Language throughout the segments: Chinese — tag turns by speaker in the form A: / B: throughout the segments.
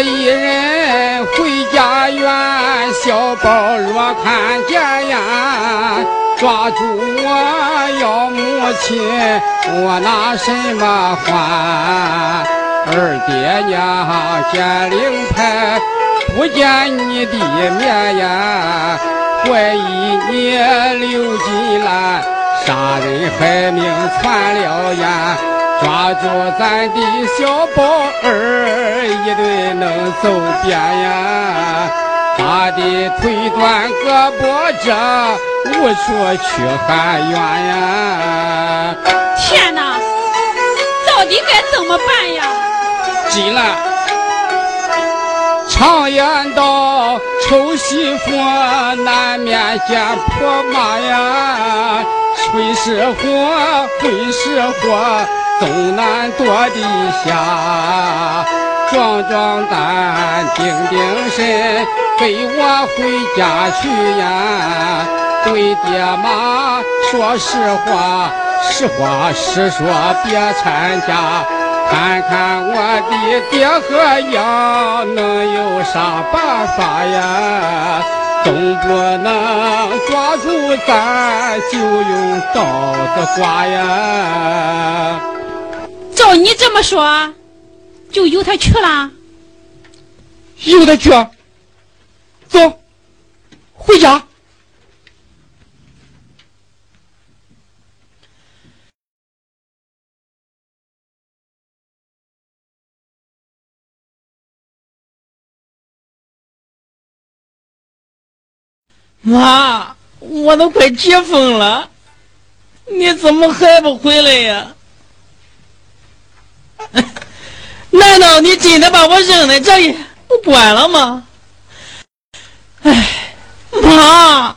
A: 一人回家园，小宝若看见呀，抓住我要母亲，我拿什么还？二爹娘见令牌，不见你的面呀，怀疑你刘金兰杀人害命传了言。抓住咱的小宝儿，一顿能走遍呀！他的腿短胳膊折，无处去喊冤呀！
B: 天哪，到底该怎么办呀？
A: 急了，常言道，丑媳妇难免见婆妈呀，水是火，会是火。东南多地下，壮壮胆，定定神，跟我回家去呀！对爹妈说实话，实话实说，别掺假。看看我的爹和娘能有啥办法呀？总不能抓住咱就用刀子刮呀！
B: 照你这么说，就由他去了。
A: 由他去，走，回家。
C: 妈，我都快急疯了，你怎么还不回来呀？难道你真的把我扔在这里不管了吗？哎，妈！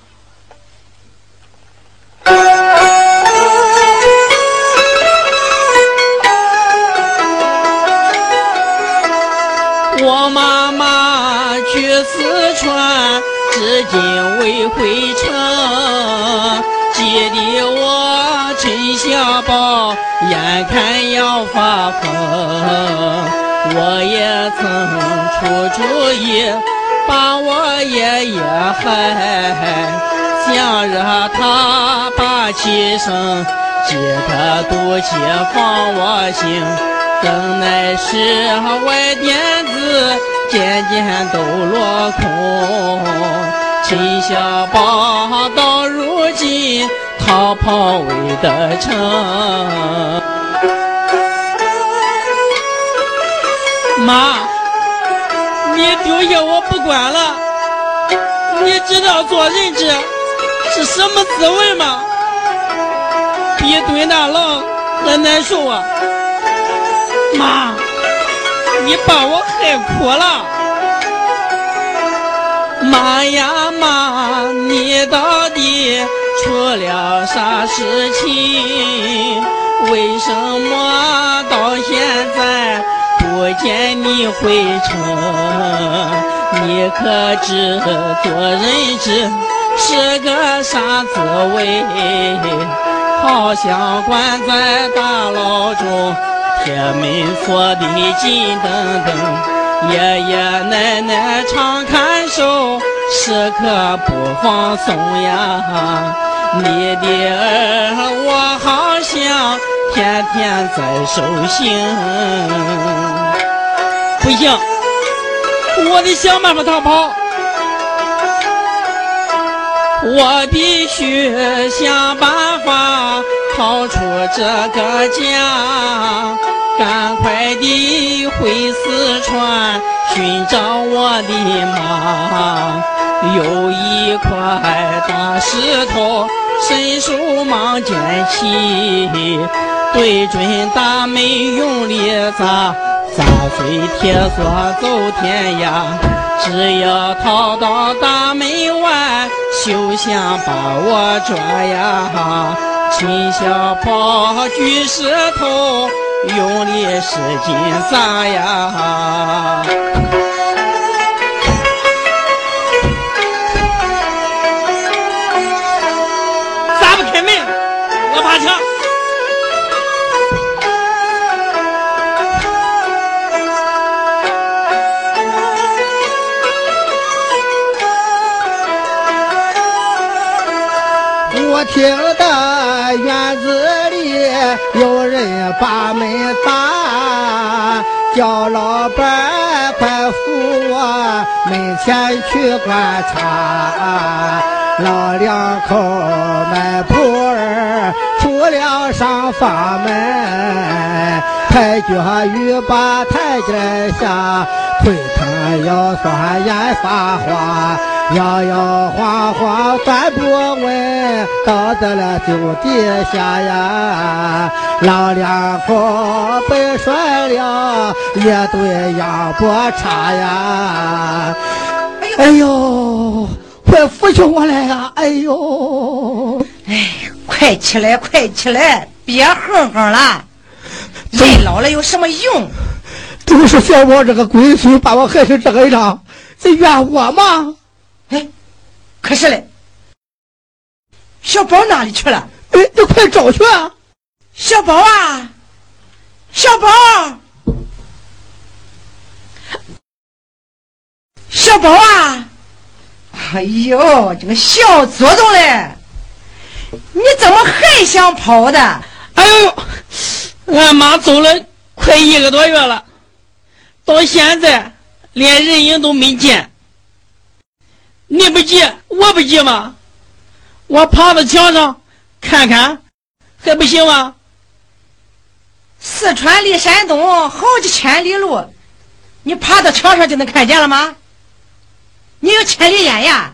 C: 我妈妈去四川，至今未回城，急得我陈小宝。眼看要发疯，我也曾出主意把我爷爷害，想让他把气生，借他毒气放我心。怎奈是歪点子，渐渐都落空。陈小宝到如今。逃跑未得成，妈，你丢下我不管了，你知道做人质是什么滋味吗？比蹲大牢还难受啊！妈，你把我害苦了。妈呀妈，你到底？出了啥事情？为什么到现在不见你回城？你可知做人质是个啥滋味？好像关在大牢中，铁门锁的紧噔噔，爷爷奶奶常看守，时刻不放松呀。你的儿，我好像天天在受刑。不行，我得想办法逃跑。我必须想办法逃出这个家，赶快地回四川寻找我的妈。有一块大石头。伸手忙捡起，对准大门用力砸，砸碎铁锁走天涯。只要逃到大门外，休想把我抓呀！秦小宝举石头，用力使劲砸呀！
D: 听得院子里有人把门打，叫老板快扶我门前去观察。老两口迈步儿出了上房门，抬脚欲把台阶下，腿疼腰酸眼发花，摇摇晃晃转不稳，倒在了酒底下呀。老两口被摔了一堆羊脖叉呀，哎呦！快扶起我来呀！哎呦，
E: 哎，快起来，快起来，别哼哼了。人老了有什么用？
D: 都是小宝这个龟孙把我害成这个样，这怨我吗？
E: 哎，可是嘞，小宝哪里去了？
D: 哎，你快找去！啊！
E: 小宝啊，小宝，小宝啊！哎呦，这个小祖宗嘞，你怎么还想跑的？
C: 哎呦，俺妈走了快一个多月了，到现在连人影都没见。你不急，我不急吗？我爬到墙上看看，还不行吗？
E: 四川离山东好几千里路，你爬到墙上就能看见了吗？你有千里眼呀！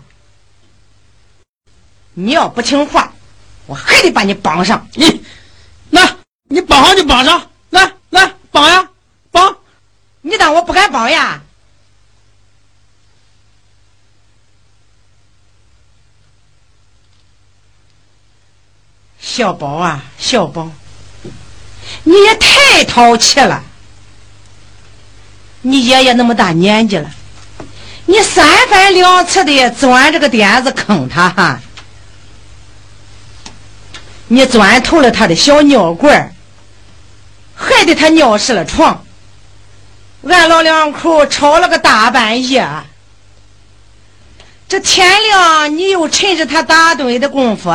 E: 你要不听话，我还得把你绑上。
C: 你，绑上就绑上，来来绑呀，绑！
E: 你当我不敢绑呀？小宝啊，小宝，你也太淘气了！你爷爷那么大年纪了。你三番两次的钻这个点子坑他哈，你钻透了他的小尿管，害得他尿湿了床。俺老两口吵了个大半夜，这天亮你又趁着他打盹的功夫，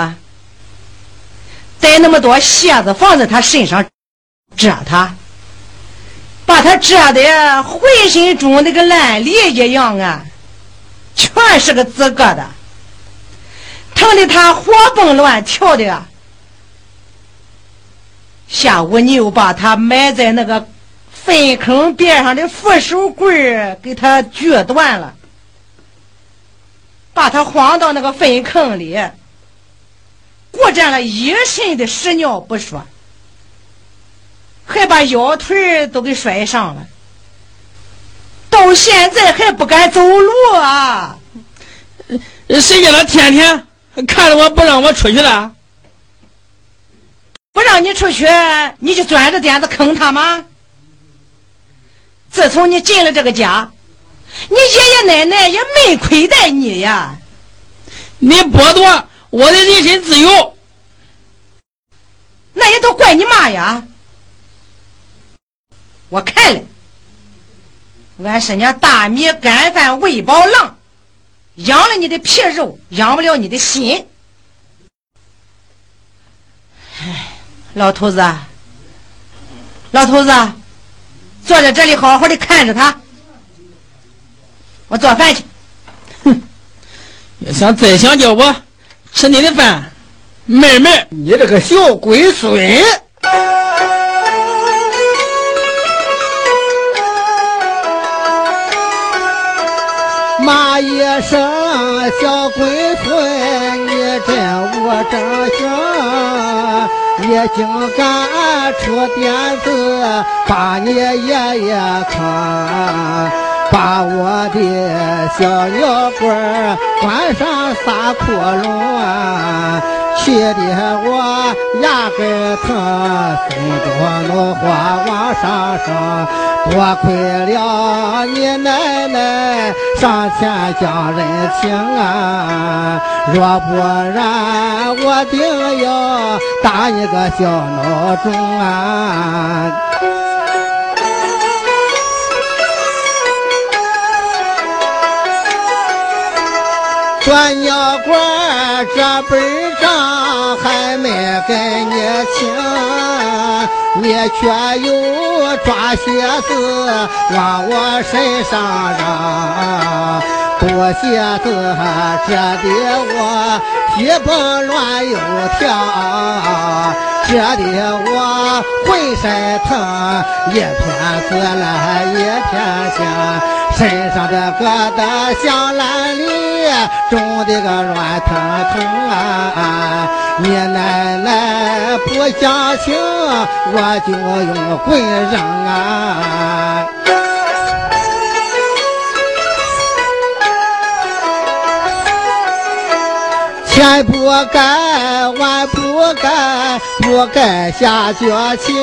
E: 带那么多蝎子放在他身上蛰他。把他蛰的浑身肿的跟烂梨一样啊，全是个紫疙瘩，疼的他活蹦乱跳的。下午你又把他埋在那个粪坑边上的扶手棍给他锯断了，把他晃到那个粪坑里，裹沾了一身的屎尿不说。还把腰腿都给摔伤了，到现在还不敢走路啊！
C: 谁叫他天天看着我不让我出去了？
E: 不让你出去，你就钻着点子坑他吗？自从你进了这个家，你爷爷奶奶也没亏待你呀。
C: 你剥夺我的人身自由，
E: 那也都怪你妈呀！我看了，俺是娘大米干饭喂饱狼，养了你的皮肉，养不了你的心。老头子，老头子，坐在这里好好的看着他，我做饭去。
C: 哼，要想再想叫我吃你的饭，妹妹，
D: 你这个小龟孙！骂一声小鬼你竟敢出点子把你爷爷坑，把我的小尿管关上仨窟窿。气得我牙根疼，心中怒火往上升。多亏了你奶奶上前讲人情啊，若不然我定要打你个小孬种啊！钻尿管这本。没给你请，你却又抓鞋子往我身上扔。不鞋子这的我屁蹦乱又跳，这的我浑身疼，一片紫来一片青。身上的疙瘩像烂梨，种的个乱腾腾啊！你奶奶不讲情，我就用棍扔啊！前不该，晚不该，不该下绝情，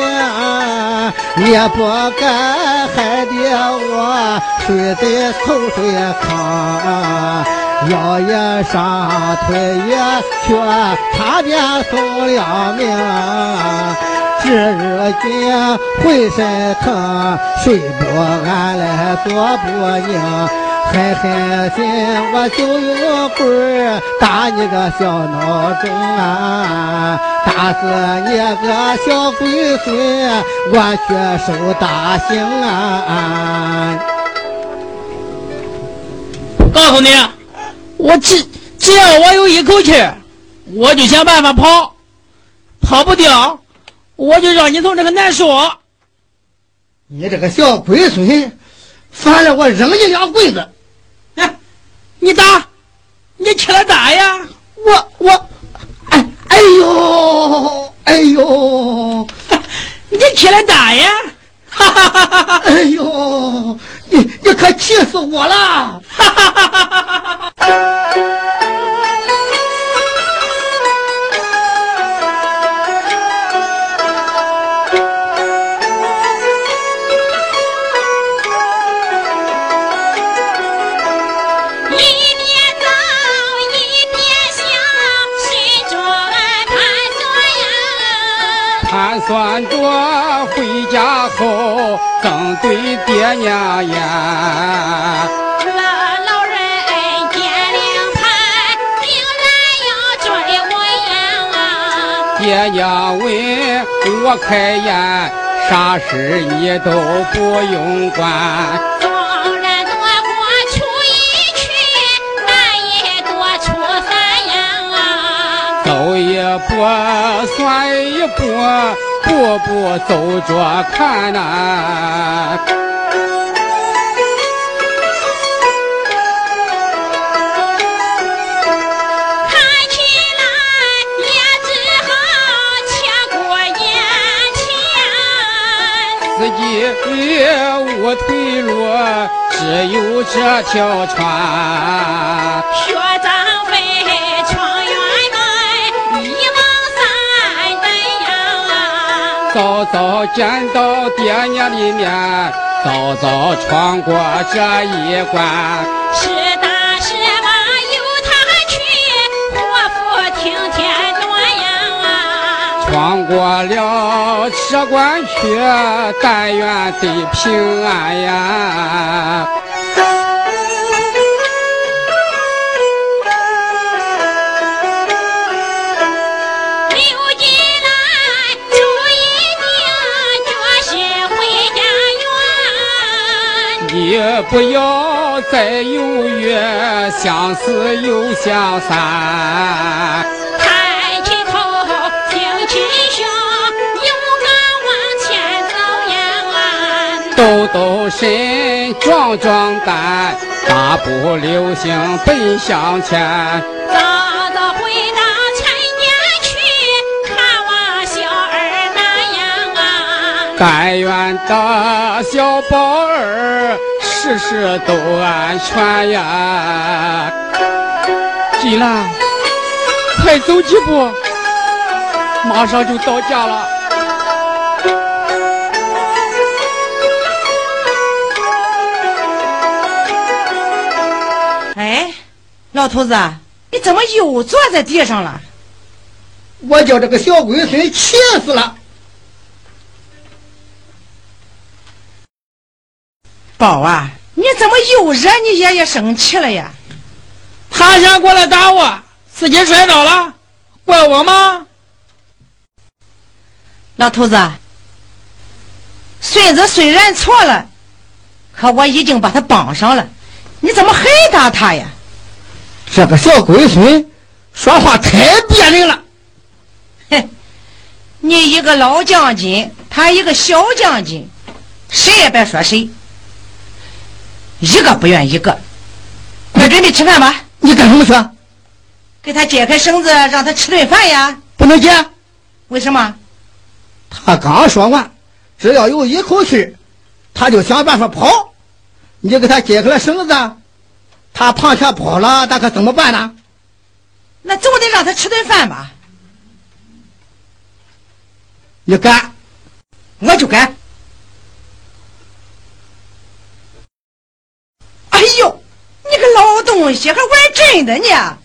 D: 也不该害得我睡在臭水坑，腰也伤，腿也瘸，差点送了命。这日今浑身疼，睡不安来，坐不宁。狠狠心，我就用棍儿打你个小孬种啊！打死你个小龟孙，我却受大刑啊！
C: 告诉你，我只只要我有一口气，我就想办法跑，跑不掉，我就让你从这个难受。
D: 你这个小龟孙，反正我扔你两棍子。
C: 哎你打，你起来打呀！
D: 我我，哎哎呦哎呦，
C: 你起来打呀！
D: 哈哈哈哈哈！哎呦，你你可气死我了！哈哈哈哈哈！
A: 算着回家后更对爹娘言
B: 二老人见了盼病来要拽我呀
A: 爹娘为我开颜啥事你都不用管
B: 纵然多过初一去那也多出三呀
A: 走一步算一步步步走着看呐。
B: 看起来也只好且过眼前。
A: 四季无退路，只有这条船。早早见到爹娘的面，早早闯过这一关。
B: 是大是大由他去，祸福听天断呀！
A: 闯过了这关去，但愿得平安呀！不要再犹豫，相思又相散。
B: 抬起头，挺起胸，勇敢往前走呀！
A: 抖抖身，壮壮胆，大步流星奔向前。
B: 早早回到陈家去，看望小儿那样啊！
A: 但愿的小宝儿。事事都安全呀！金兰，快走几步，马上就到家了。
E: 哎，老头子，你怎么又坐在地上了？
D: 我叫这个小龟孙气死了。
E: 宝啊，你怎么又惹你爷爷生气了呀？
C: 他想过来打我，自己摔倒了，怪我吗？
E: 老头子，孙子虽然错了，可我已经把他绑上了，你怎么还打他呀？
D: 这个小龟孙说话太别扭了。
E: 哼，你一个老将军，他一个小将军，谁也别说谁，一个不愿一个。快准备吃饭吧！
D: 你干什么去？
E: 给他解开绳子，让他吃顿饭呀！
D: 不能解，
E: 为什么？
D: 他刚说完，只要有一口气，他就想办法跑。你给他解开了绳子，他螃蟹跑了，那可怎么办呢？
E: 那总得让他吃顿饭吧？
D: 你敢，
E: 我就干。哎呦，你个老东西，还玩真的呢！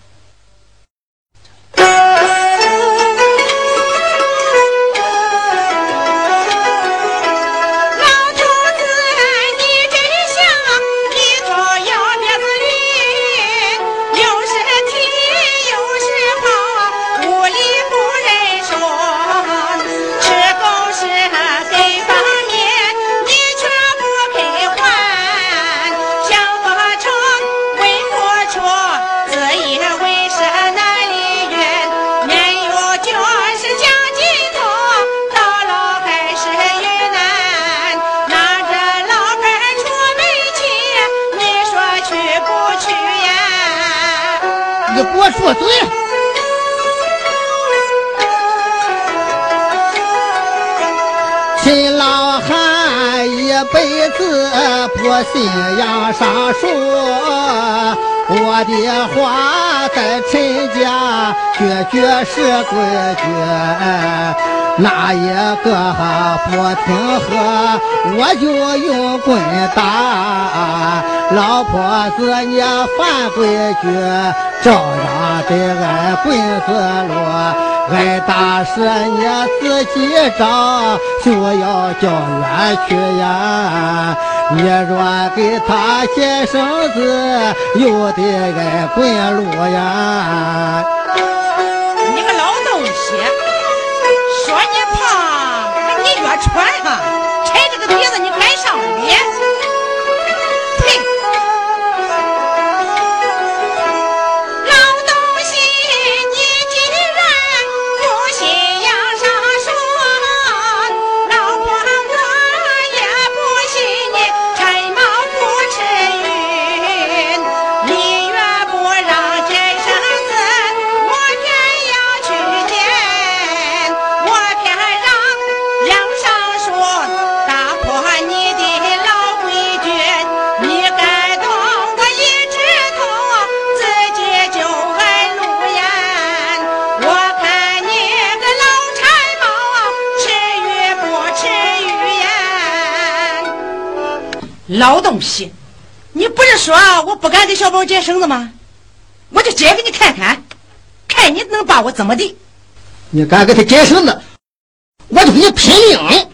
D: 我的话在陈家句句是规矩。哪一个不听话，我就用棍打。老婆子，你犯规矩，照样得挨棍子落。挨打时你自己找，就要叫冤屈呀。你若给他解绳子，有的挨棍路呀。
E: 老东西，你不是说我不敢给小宝解绳子吗？我就解给你看看，看你能把我怎么的？
D: 你敢给他解绳子，我就跟你拼命！
E: 哎，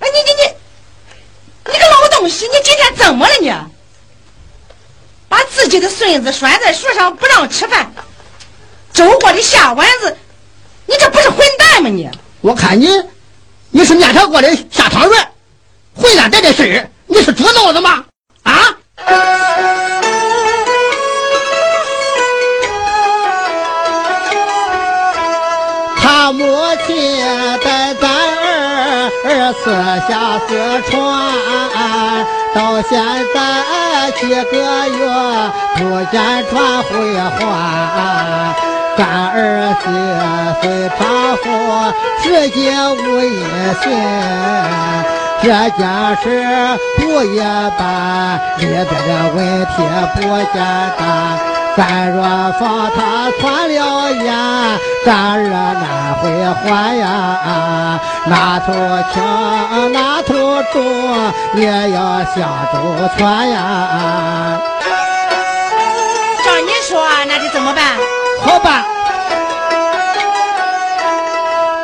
E: 你你你，你个老东西，你今天怎么了你？把自己的孙子拴在树上不让吃饭，周过的下丸子，你这不是混蛋吗？你？
D: 我看你，你是面条锅里下汤圆，混蛋带这事儿。你是猪脑子吗？啊！他母亲带咱儿儿四下四川，到现在几个月不见传回还。干儿媳随丈夫，至今无音信。这件事不一般，里边的问题不简单。咱若放他穿了眼，咱儿难回还呀。那头轻，那头重，也要向周全呀。
E: 照你说，那得怎么办？
D: 好办。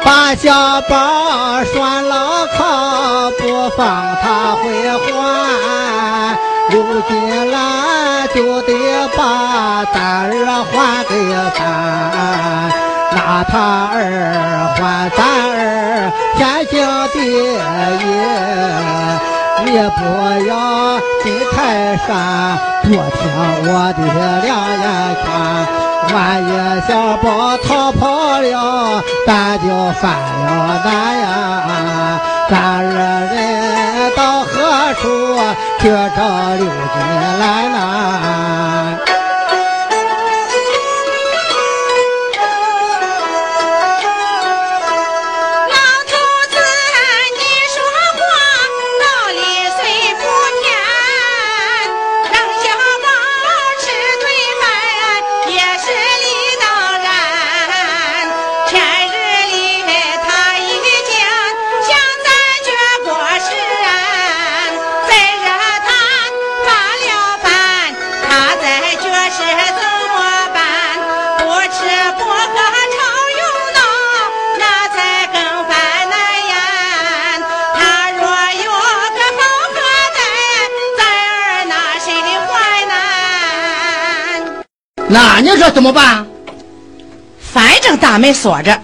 D: 把小宝拴牢靠，不放他回还。如今来就得把咱儿还给咱，拿他儿还咱儿，天经地义。你不要进泰山，多听我的两言劝。万一小宝逃跑了，咱就犯了难呀！咱二人到何处去找刘金兰呢？那你说怎么办？
E: 反正大门锁着，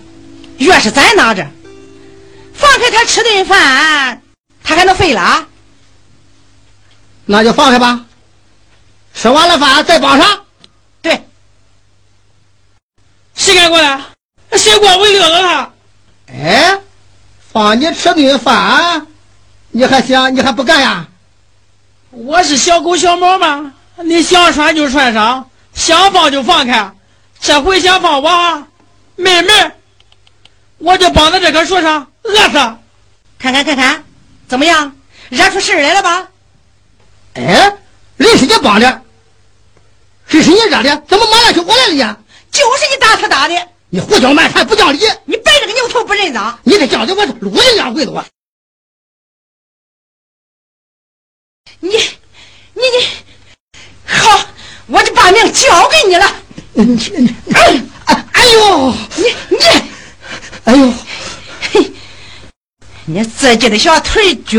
E: 钥匙咱拿着，放开他吃顿饭，他还能废了？
D: 那就放开吧。吃完了饭再绑上。
E: 对。
C: 谁敢过来？谁管我撂了他？
D: 哎，放你吃顿饭，你还想你还不干呀？
C: 我是小狗小猫吗？你想拴就拴上。想放就放开，这回想放我，妹妹，我就绑在这棵树上饿死。
E: 看看看看，怎么样？惹出事来了吧？
D: 哎，人是你绑的，谁是你惹的？怎么马上就我来了呀？
E: 就是你打他打的！
D: 你胡搅蛮缠，不讲理！
E: 你摆着个牛头不认脏！
D: 你这讲的我是路人两回我。
E: 你，你你，好。我就把命交给你了。
D: 你，哎，哎呦，
E: 你你，
D: 哎呦，
E: 嘿，你自己的小腿脚，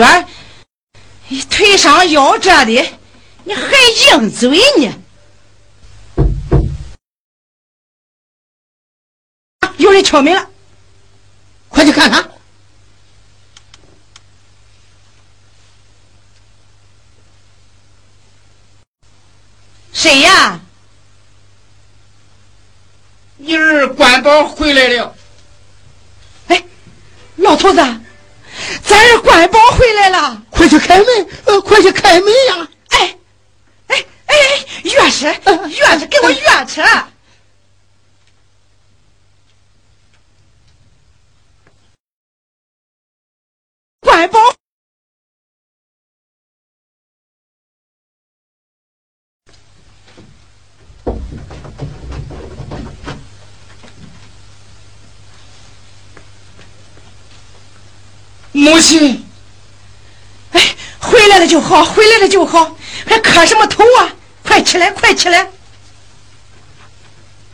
E: 腿上腰这的，你还硬嘴呢？有人敲门了，
D: 快去看看。
E: 谁呀？
A: 你儿关宝回来了。
E: 哎，老头子，咱儿关宝回来了，
D: 快去开门！呃，快去开门呀！
E: 哎，哎哎，钥匙，钥匙，给我钥匙。关宝。
A: 母亲，
E: 哎，回来了就好，回来了就好，还磕什么头啊？快起来，快起来！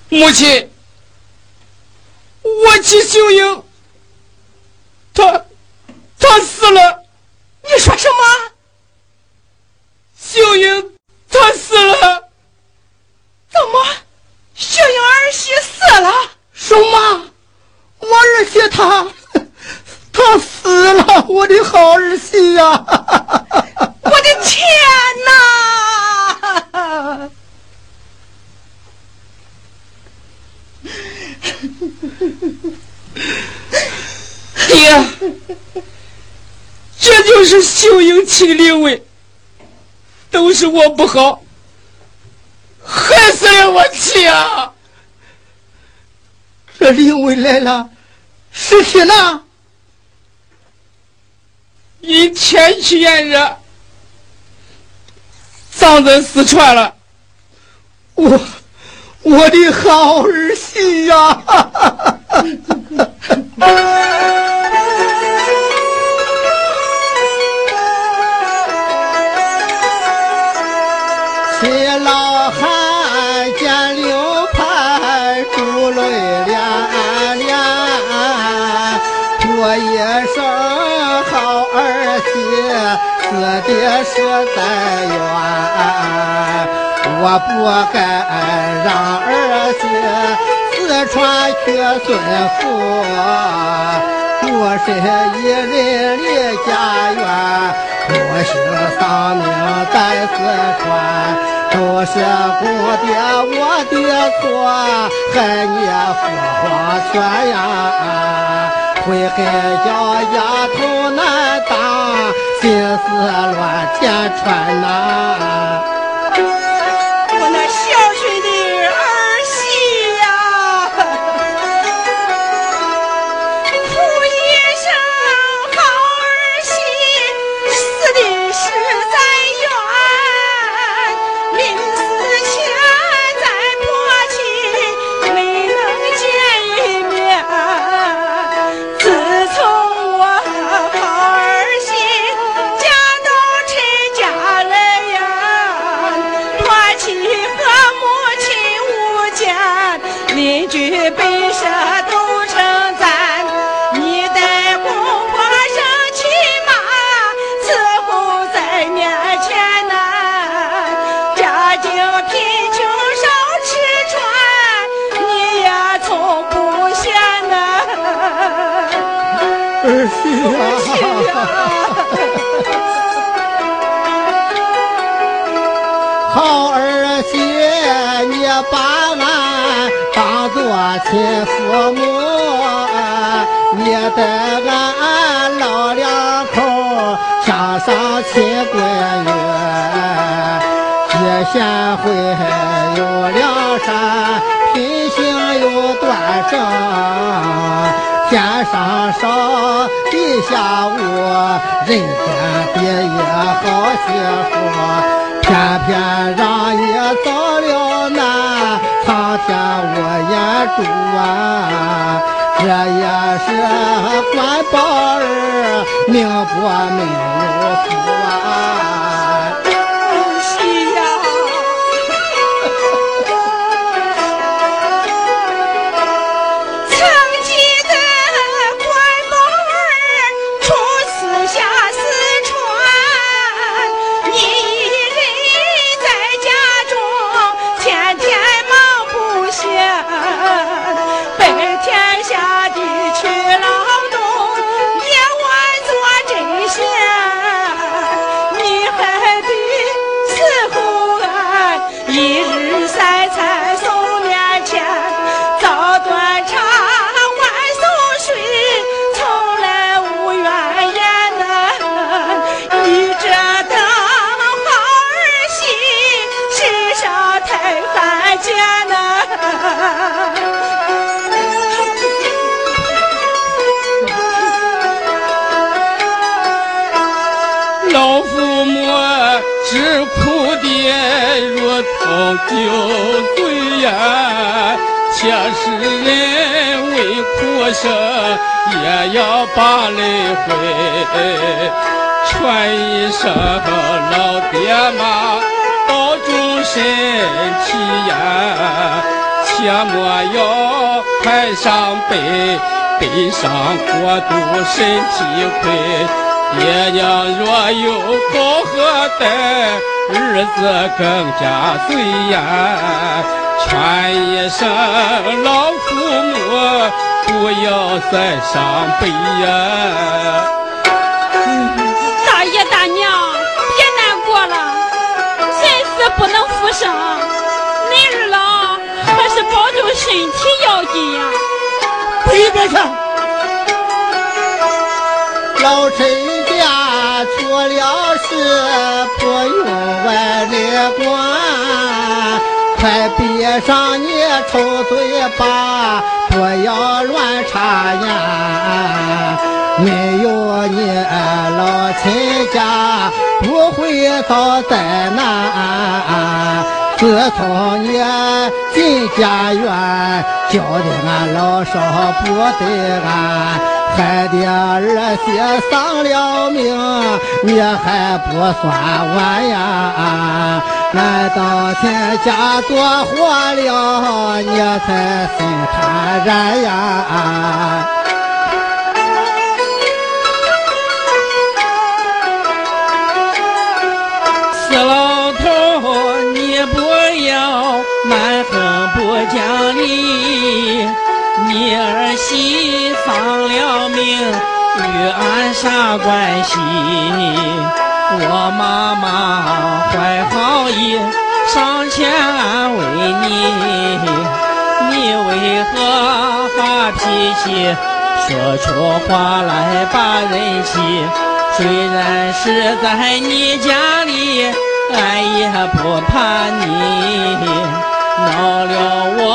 A: 母亲，我妻秀英，她，她死了。
E: 你说什么？
A: 秀英，她死了？
E: 怎么，秀英儿媳死了？
D: 什么？我儿媳她？他死了，我的好儿媳呀！
E: 我的天哪！
A: 爹，这就是秀英亲灵位，都是我不好，害死了我妻啊！
D: 这灵位来了，尸体呢？
A: 因天气炎热，葬在四川了。
D: 我，我的好儿媳呀！爹是在冤，我不该让儿媳四川去尊父。身一人离家园，不幸丧命在四川。都是公爹我的错，害你父皇全呀！悔恨叫丫头，心思乱天穿呐。亲父母，你带俺老两口相上亲闺女，结贤惠有良善，天上少，地下无，人间第一好媳妇，偏偏让你遭了难，苍天无眼珠啊！这也是官宝儿命薄没有福啊！
A: 酒醉呀，且是人为苦生，也要把泪回。传一声老爹妈，保重身体呀，切莫要太伤悲，悲伤过度身体亏。爹娘若有好和待，日子更加随呀。劝一声老父母，不要再伤悲呀。
B: 大爷大娘，别难过了，人死不能复生，恁二老还是保重身体要紧呀。
D: 别别去，老陈。出了事不用外人管，快闭上你臭嘴巴，不要乱插言。没有你老亲家，不会遭灾难。自从你进家园，教的俺老少不得安。害的儿媳丧了命，你还不算完呀？难道天家多活了，你才心坦然呀？
C: 死老头，你不要蛮横不讲理。你儿媳丧了命，与俺啥关系？我妈妈怀好意上前安慰你，你为何发脾气，说出话来把人气？虽然是在你家里，俺也不怕你闹了我，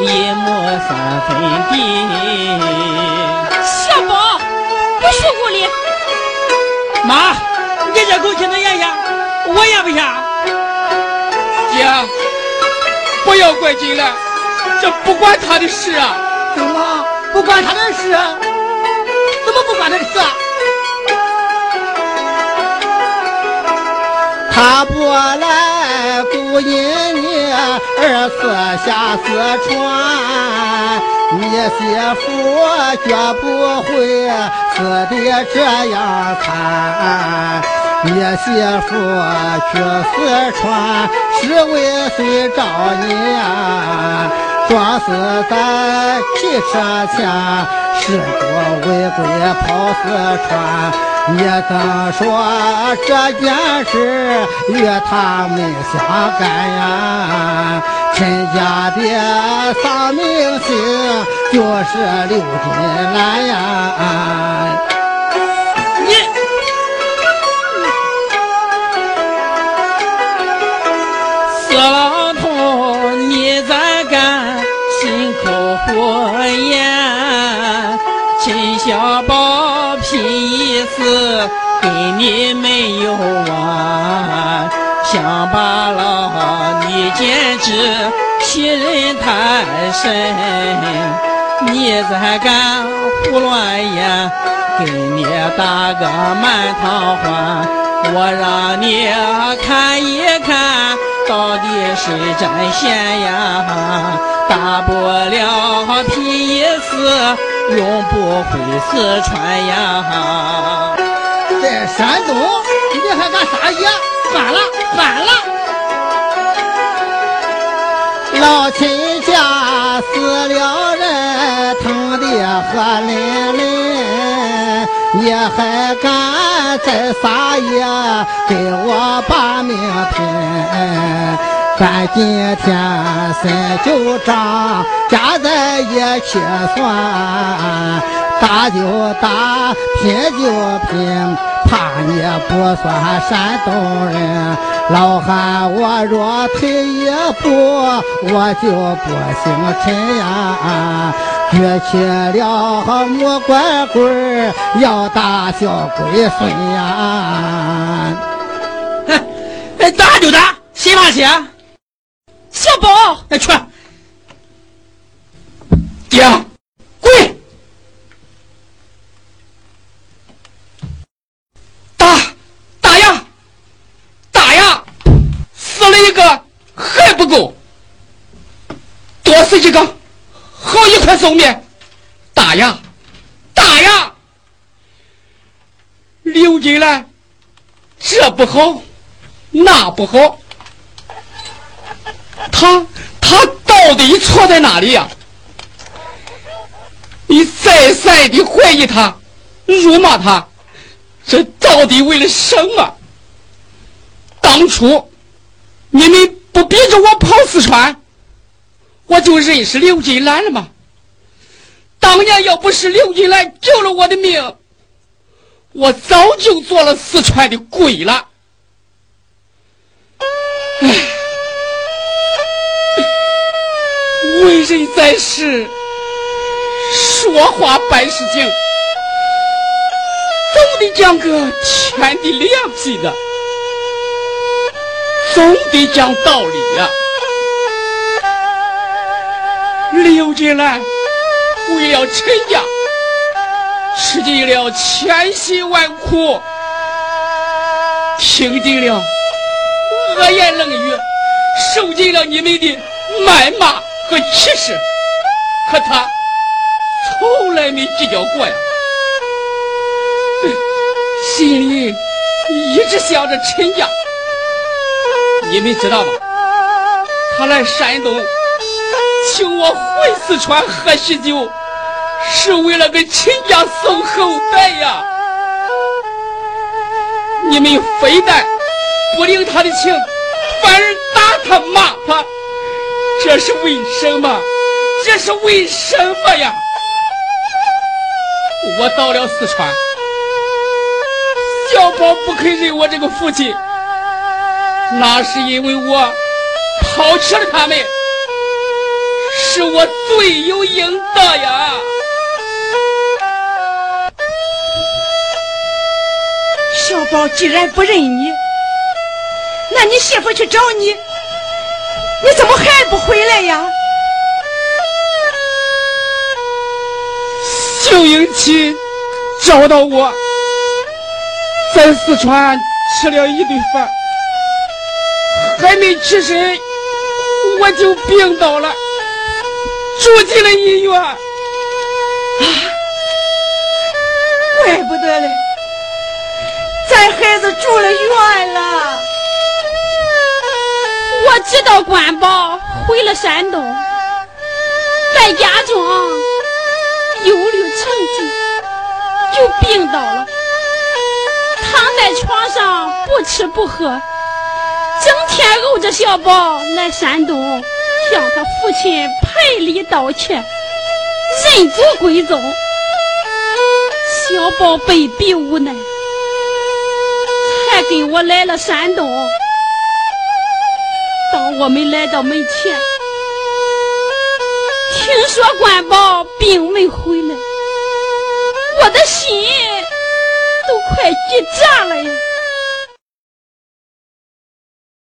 C: 一亩三分地。
B: 小宝，不许无礼！
C: 妈，你这口气能咽下？我咽不下。
A: 姐，不要怪金兰，这不关他的事啊。
D: 怎么不关他的事？怎么不关他的事？他不来不因你儿四下四川，你媳妇绝不会死的这样惨。你媳妇去四川是为谁找你呀？装死在车前，十多违规跑四川。你怎说这件事与他们相干呀？亲家的丧命星就是刘金兰呀！
C: 太甚！你再敢胡乱言，给你打个满堂欢。我让你看一看，到底谁占先呀？大不了拼一次，永不回四川呀！
D: 在山东，你还敢撒野？反了，反了！老秦家死了人，疼的喝淋淋，你还敢再撒野，给我把命拼！咱今天分就账，加在一起算，打就打，拼就拼，怕你不算山东人。老汉，我若退一步，我就不姓陈呀。举起了木棍棍，要打小龟孙呀。
C: 哎，打就打，谁怕谁啊？
B: 小宝，
C: 哎去，
A: 爹，
C: 跪！
A: 打打呀，打呀！死了一个还不够，这个，好一块寿面。打呀，打呀！刘金兰，这不好，那不好。他他到底错在哪里呀、你再三的怀疑他，辱骂他，这到底为了什么？当初你们不逼着我跑四川，我就认识刘金兰了吗？当年要不是刘金兰救了我的命，我早就做了四川的鬼了。唉。为人在世，说话办事情，总得讲个天地良心的，总得讲道理呀、刘金兰为了陈家，吃尽了千辛万苦，听尽了恶言冷语，受尽了你们的谩骂。和歧视，可他从来没计较过呀，心里一直想着陈家。你们知道吧？他来山东请我回四川喝喜酒，是为了给秦家送后代呀！你们非但不领他的情，反而打他骂他，这是为什么？这是为什么呀？我到了四川，小宝不肯认我这个父亲，那是因为我抛弃了他们，是我罪有应得呀。
E: 小宝既然不认你，那你媳妇去找你，你怎么还不回来呀？
A: 秀英妻找到我，在四川吃了一顿饭，还没起身，我就病倒了，住进了医院。啊，
E: 怪不得嘞，咱孩子住了院了。
B: 我知道关宝回了山东，在家中。忧虑成疾，就病倒了，躺在床上不吃不喝，整天搂着小宝来山东向他父亲赔礼道歉，认祖归宗。小宝被逼无奈，才跟我来了山东。当我们来到门前。听说关宝并没回来，我的心都快急炸了呀！